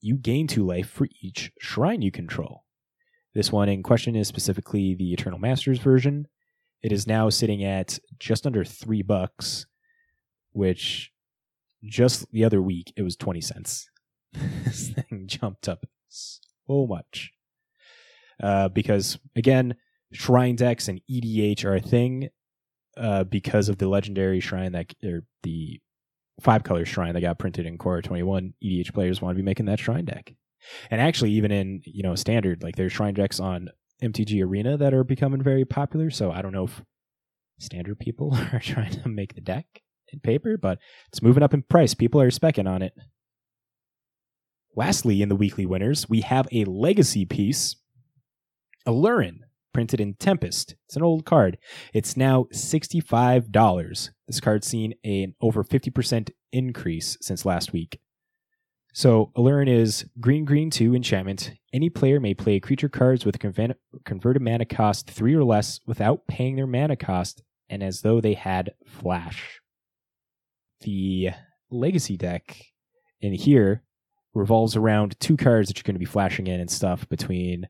you gain 2 life for each shrine you control. This one in question is specifically the Eternal Masters version. It is now sitting at just under 3 bucks, which just the other week it was 20 cents. this thing jumped up so much. Uh, because again, shrine decks and EDH are a thing. Uh, because of the legendary shrine that or the five color shrine that got printed in Core 21, EDH players want to be making that shrine deck. And actually, even in you know standard, like there's shrine decks on MTG Arena that are becoming very popular. So I don't know if standard people are trying to make the deck in paper, but it's moving up in price. People are specking on it. Lastly, in the weekly winners, we have a legacy piece, Aluren, printed in Tempest. It's an old card. It's now $65. This card's seen an over 50% increase since last week. So, Aluren is green, green 2 enchantment. Any player may play creature cards with a conven- converted mana cost 3 or less without paying their mana cost and as though they had flash. The legacy deck in here revolves around two cards that you're going to be flashing in and stuff between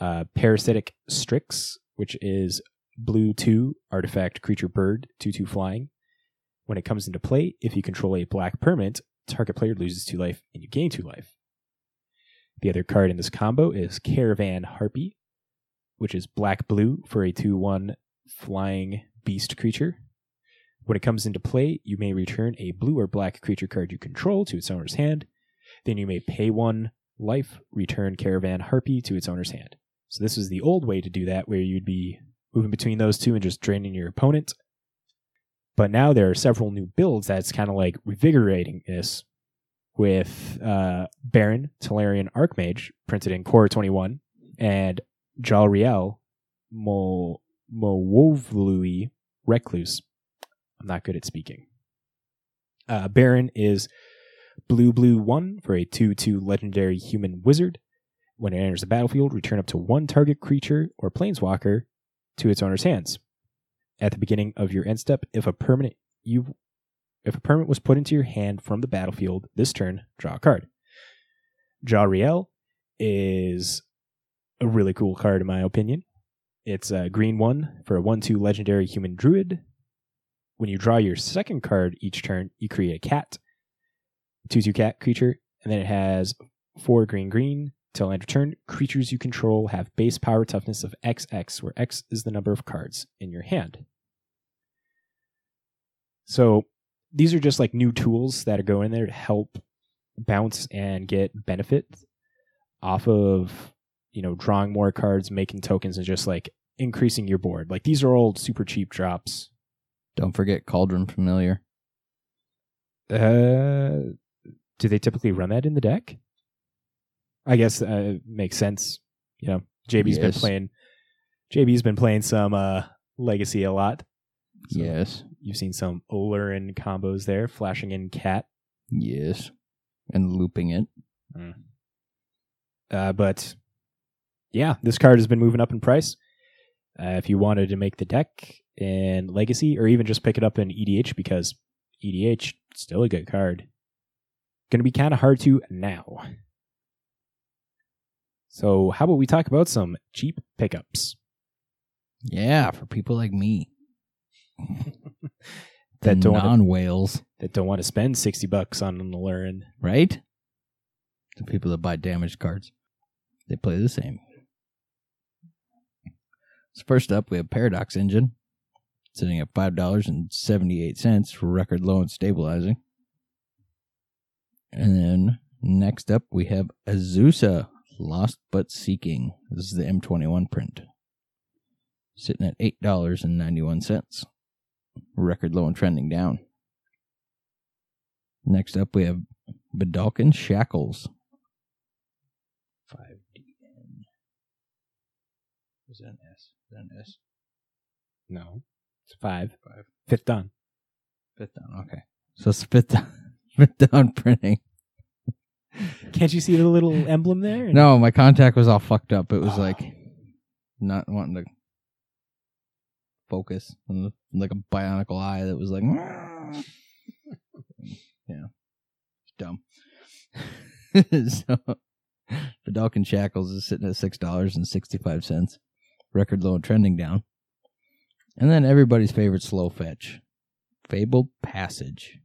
uh, Parasitic Strix, which is blue 2 artifact creature bird, 2 2 flying. When it comes into play, if you control a black permanent, target player loses 2 life and you gain 2 life. The other card in this combo is Cavern Harpy, which is black blue for a 2 1 flying beast creature. When it comes into play, you may return a blue or black creature card you control to its owner's hand. Then you may pay one life, return Cavern Harpy to its owner's hand. So this is the old way to do that, where you'd be moving between those two and just draining your opponent. But now there are several new builds that's kind of like revigorating this with uh, Barrin, Tolarian Archmage, printed in Core 21, and Jolrael, Mo Mowovlui Recluse. I'm not good at speaking. Uh, Barrin is blue blue 1 for a 2 2 legendary human wizard. When it enters the battlefield, return up to one target creature or planeswalker to its owner's hands. At the beginning of your end step, if a permanent you if a permanent was put into your hand from the battlefield this turn, draw a card. Jolrael is a really cool card in my opinion. It's a green one for a 1 2 legendary human druid. When you draw your second card each turn, you create a cat, 2 2 cat creature, and then it has 4 green green. Till end of turn, creatures you control have base power toughness of XX, where X is the number of cards in your hand. So these are just like new tools that are going there to help bounce and get benefit off of you know drawing more cards, making tokens, and just like increasing your board. Like these are all super cheap drops. Don't forget Cauldron Familiar. Uh, do they typically run that in the deck? I guess uh, makes sense. You know, JB's been playing. JB's been playing some uh, Legacy a lot. So Yes. you've seen some Aluren combos there, flashing in cat. Yes. And looping it. Uh, but yeah, this card has been moving up in price. Uh, if you wanted to make the deck in Legacy, or even just pick it up in EDH, because EDH still a good card. Going to be kind of hard to now. So, how about we talk about some cheap pickups? Yeah, for people like me. That don't non whales, that don't want to spend sixty bucks on an Aluren. right? The people that buy damaged cards. They play the same. So first up we have Paradox Engine. Sitting at five dollars and seventy eight cents for record low and stabilizing. And then next up we have Azusa Lost But Seeking. This is the M twenty one print. Sitting at eight dollars and ninety one cents. Record low and trending down. Next up we have Vedalken Shackles. Five DN. Is that an S? Is that an S? No, it's five. Five. Fifth done. Fifth down. Okay. So it's fifth down, fifth down printing. Can't you see the little emblem there? No, my contact was all fucked up. It was like Oh. not wanting to focus. Like a bionicle eye that was like, yeah, dumb. so, Vedalken Shackles is sitting at six dollars and sixty five cents, record low and trending down. And then everybody's favorite slow fetch, Fabled Passage.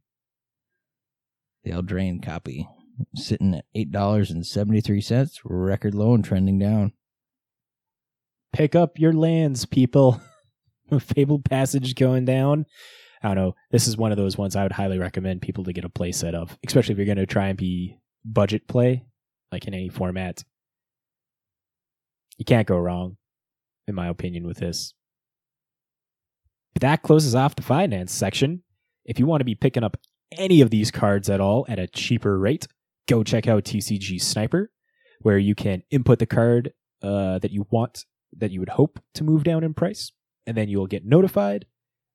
The Eldraine copy sitting at eight dollars and seventy three cents, record low and trending down. Pick up your lands, people. Fabled Passage going down. I don't know. This is one of those ones I would highly recommend people to get a play set of, especially if you're going to try and be budget play, like in any format. You can't go wrong, in my opinion, with this. But that closes off the finance section. If you want to be picking up any of these cards at all at a cheaper rate, go check out TCG Sniper, where you can input the card uh, that you want, that you would hope to move down in price, and then you'll get notified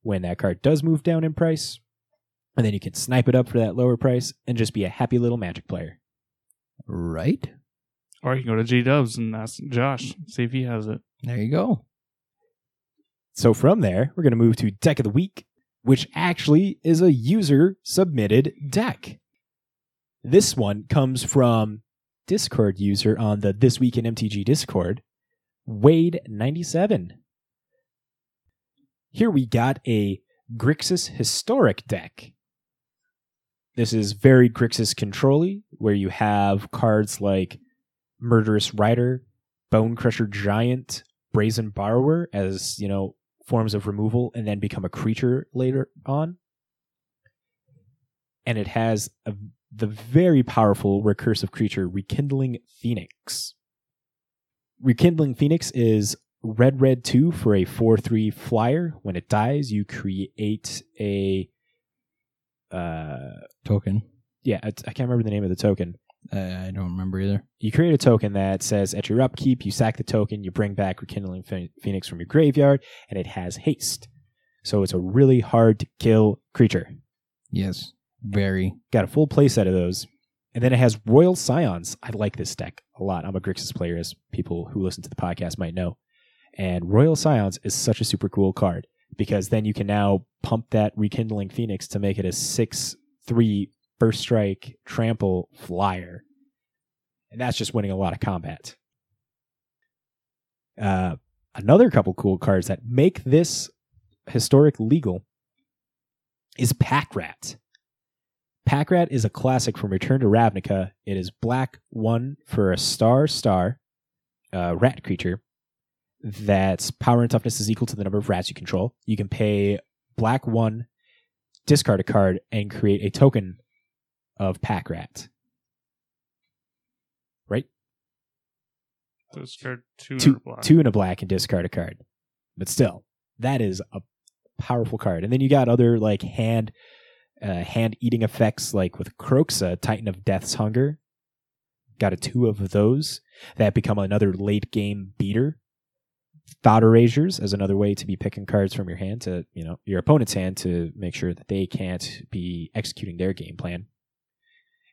when that card does move down in price, and then you can snipe it up for that lower price and just be a happy little Magic player. Right? Or you can go to G Dubs and ask Josh, see if he has it. There you go. So from there, we're going to move to Deck of the Week, which actually is a user submitted deck. This one comes from Discord user on the This Week in MTG Discord, Wade97. Here we got a Grixis Historic deck. This is very Grixis controlly, where you have cards like Murderous Rider, Bone Crusher Giant, Brazen Borrower as, you know, forms of removal and then become a creature later on. And it has a, the very powerful recursive creature, Rekindling Phoenix. Rekindling Phoenix is red, red 2 for a 4 3 flyer. When it dies, you create a. Uh, Token. yeah, I, I can't remember the name of the token. Uh, I don't remember either. You create a token that says at your upkeep, you sack the token, you bring back Rekindling Phoenix from your graveyard, and it has haste. So it's a really hard to kill creature. Yes. Very. Got a full play set of those. And then it has Royal Scions. I like this deck a lot. I'm a Grixis player, as people who listen to the podcast might know. And Royal Scions is such a super cool card because then you can now pump that Rekindling Phoenix to make it a 6 3 first strike trample flyer. And that's just winning a lot of combat. Uh, another couple cool cards that make this historic legal is Pack Rat. Pack Rat is a classic from Return to Ravnica. It is black one for a star star uh, rat creature that's power and toughness is equal to the number of rats you control. You can pay black one, discard a card, and create a token of Pack Rat. Right? Discard two, Two, and a black. two and a black and discard a card. But still, that is a powerful card. And then you got other like hand uh, hand eating effects like with Kroxa, Titan of Death's Hunger. Got a two of those that become another late game beater. Thought Erasures as another way to be picking cards from your hand to, you know, your opponent's hand to make sure that they can't be executing their game plan.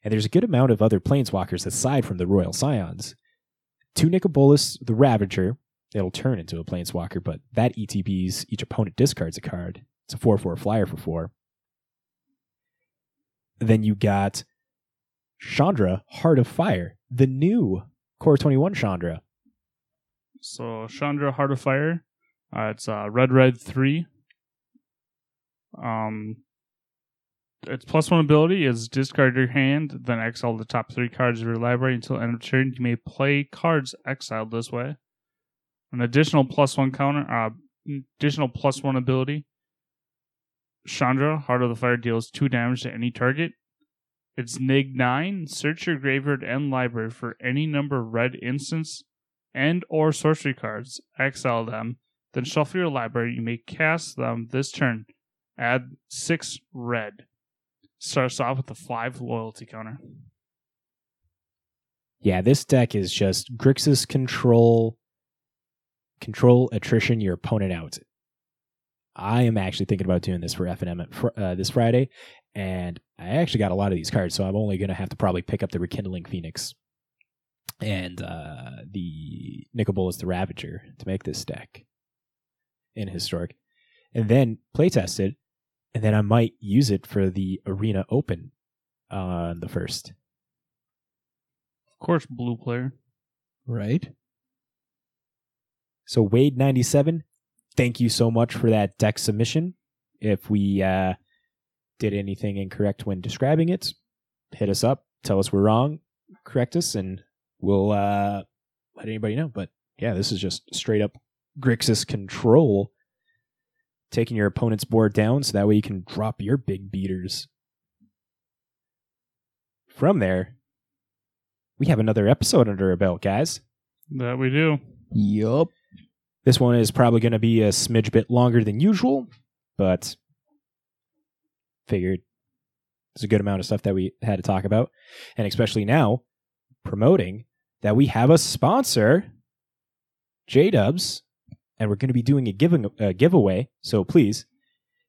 And there's a good amount of other planeswalkers aside from the Royal Scions. Two Nicol Bolas the Ravager, it'll turn into a planeswalker, but that ETBs each opponent discards a card. It's a 4 4 flyer for 4. Then you got Chandra, Heart of Fire, the new Core 21 Chandra. So Chandra Heart of Fire. Uh, it's uh, red red three. Um, its plus one ability is discard your hand, then exile the top three cards of your library until end of turn. You may play cards exiled this way. An additional plus one counter, uh, additional plus one ability. Chandra Heart of the Fire deals two damage to any target. It's Nig nine. Search your graveyard and library for any number of red instants and or sorcery cards, exile them, then shuffle your library. You may cast them this turn. Add six red. Starts off with a five loyalty counter. Yeah, this deck is just Grixis control, control attrition your opponent out. I am actually thinking about doing this for FNM at fr- uh, this Friday, and I actually got a lot of these cards, so I'm only going to have to probably pick up the Rekindling Phoenix and uh, the Nicol Bolas the Ravager to make this deck in Historic, and then playtest it, and then I might use it for the Arena Open on the first. Of course, blue player. Right? So Wade ninety seven, thank you so much for that deck submission. If we uh, did anything incorrect when describing it, hit us up. tell us we're wrong, correct us, and we'll uh, let anybody know. But yeah, this is just straight up Grixis control, taking your opponent's board down so that way you can drop your big beaters. From there, we have another episode under our belt, guys. That we do. Yup. This one is probably going to be a smidge bit longer than usual, but figured it's a good amount of stuff that we had to talk about. And especially now, promoting that we have a sponsor, J Dubs, and we're going to be doing a giving a giveaway. So please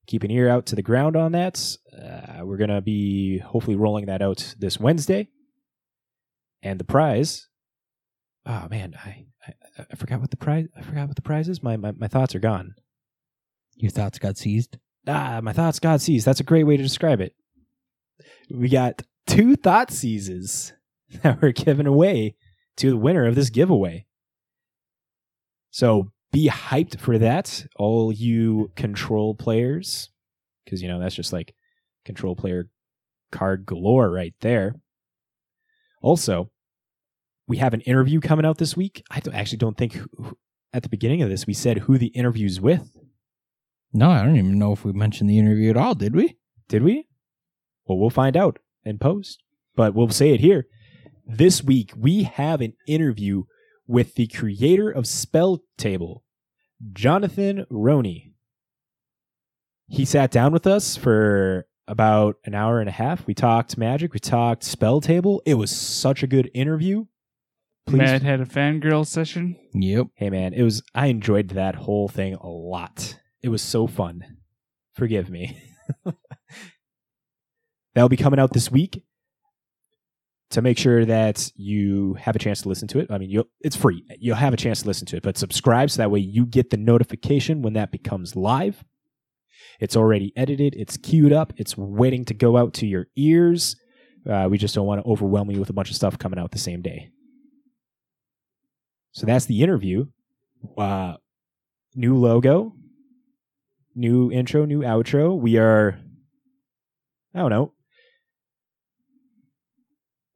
keep an ear out to the ground on that. Uh, we're going to be hopefully rolling that out this Wednesday. And the prize, oh man, I, I I forgot what the prize I forgot what the prize is. My my, my thoughts are gone. Your thoughts got seized? Ah, my thoughts got seized. That's a great way to describe it. We got two Thoughtseizes that were given away to the winner of this giveaway. So be hyped for that, all you control players, because you know that's just like control player card galore right there. Also, we have an interview coming out this week. I don't, actually don't think who- at the beginning of this we said who the interview's with. No, I don't even know if we mentioned the interview at all, did we? Did we? Well, we'll find out in post, but we'll say it here. This week, we have an interview with the creator of Spell Table, Jonathan Rowny. He sat down with us for about an hour and a half. We talked magic, we talked Spell Table. It was such a good interview. Please, Matt had a fangirl session. Yep. hey man, it was. I enjoyed that whole thing a lot. It was so fun. Forgive me. That'll be coming out this week. To make sure that you have a chance to listen to it, I mean, you'll, it's free. You'll have a chance to listen to it, but subscribe so that way you get the notification when that becomes live. It's already edited. It's queued up. It's waiting to go out to your ears. Uh, we just don't want to overwhelm you with a bunch of stuff coming out the same day. So that's the interview. Uh, new logo, new intro, new outro. We are, I don't know,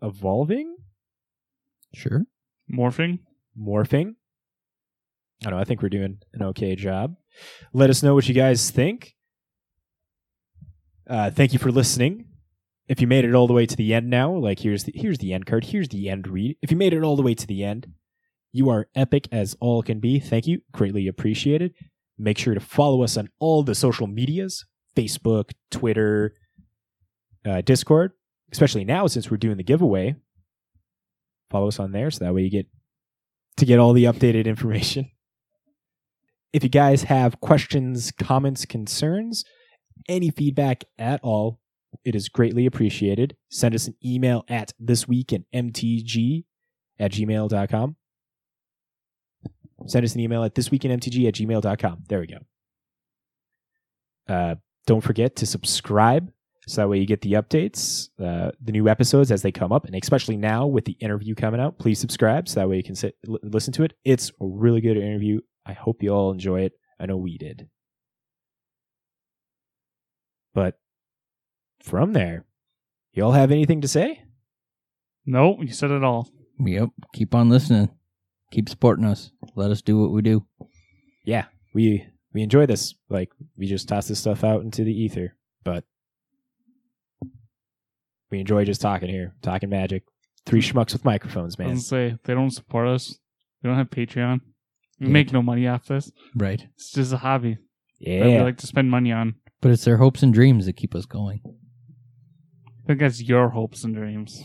evolving, Sure. Morphing. morphing. I don't know. I think we're doing an okay job. Let us know what you guys think. Uh, thank you for listening. If you made it all the way to the end now, like here's the here's the end card, here's the end read. If you made it all the way to the end, you are epic as all can be. Thank you. Greatly appreciated. Make sure to follow us on all the social medias Facebook, Twitter, uh, Discord, especially now since we're doing the giveaway. Follow us on there so that way you get to get all the updated information. If you guys have questions, comments, concerns, any feedback at all, it is greatly appreciated. Send us an email at thisweekinmtg at gmail.com. Send us an email at thisweekinmtg at gmail.com. There we go. Uh, don't forget to subscribe so that way you get the updates, uh, the new episodes as they come up. And especially now with the interview coming out, please subscribe so that way you can sit, l- listen to it. It's a really good interview. I hope you all enjoy it. I know we did. But from there, you all have anything to say? No, you said it all. Yep. Keep on listening. Keep supporting us. Let us do what we do. yeah, we we enjoy this. Like we just toss this stuff out into the ether, but we enjoy just talking here, talking magic. Three hmm. schmucks with microphones, man. Doesn't say if they don't support us. We don't have Patreon. We Yeah. make no money off this. Right. It's just a hobby that we Yeah, like to spend money on. But it's their hopes and dreams that keep us going. I think that's your hopes and dreams.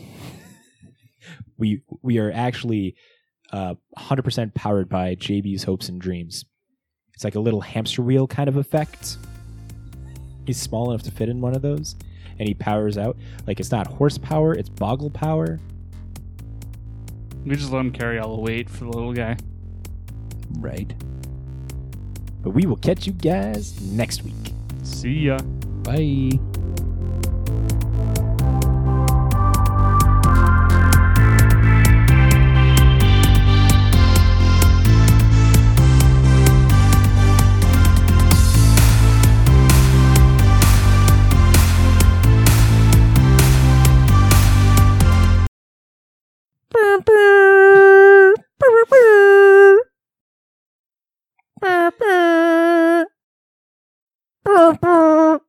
we we are actually uh 100% powered by JB's hopes and dreams. It's like a little hamster wheel kind of effect. He's small enough to fit in one of those, and he powers out. Like it's not horsepower, it's boggle power. We just let him carry all the weight for the little guy. Right. But we will catch you guys next week. See ya. Bye.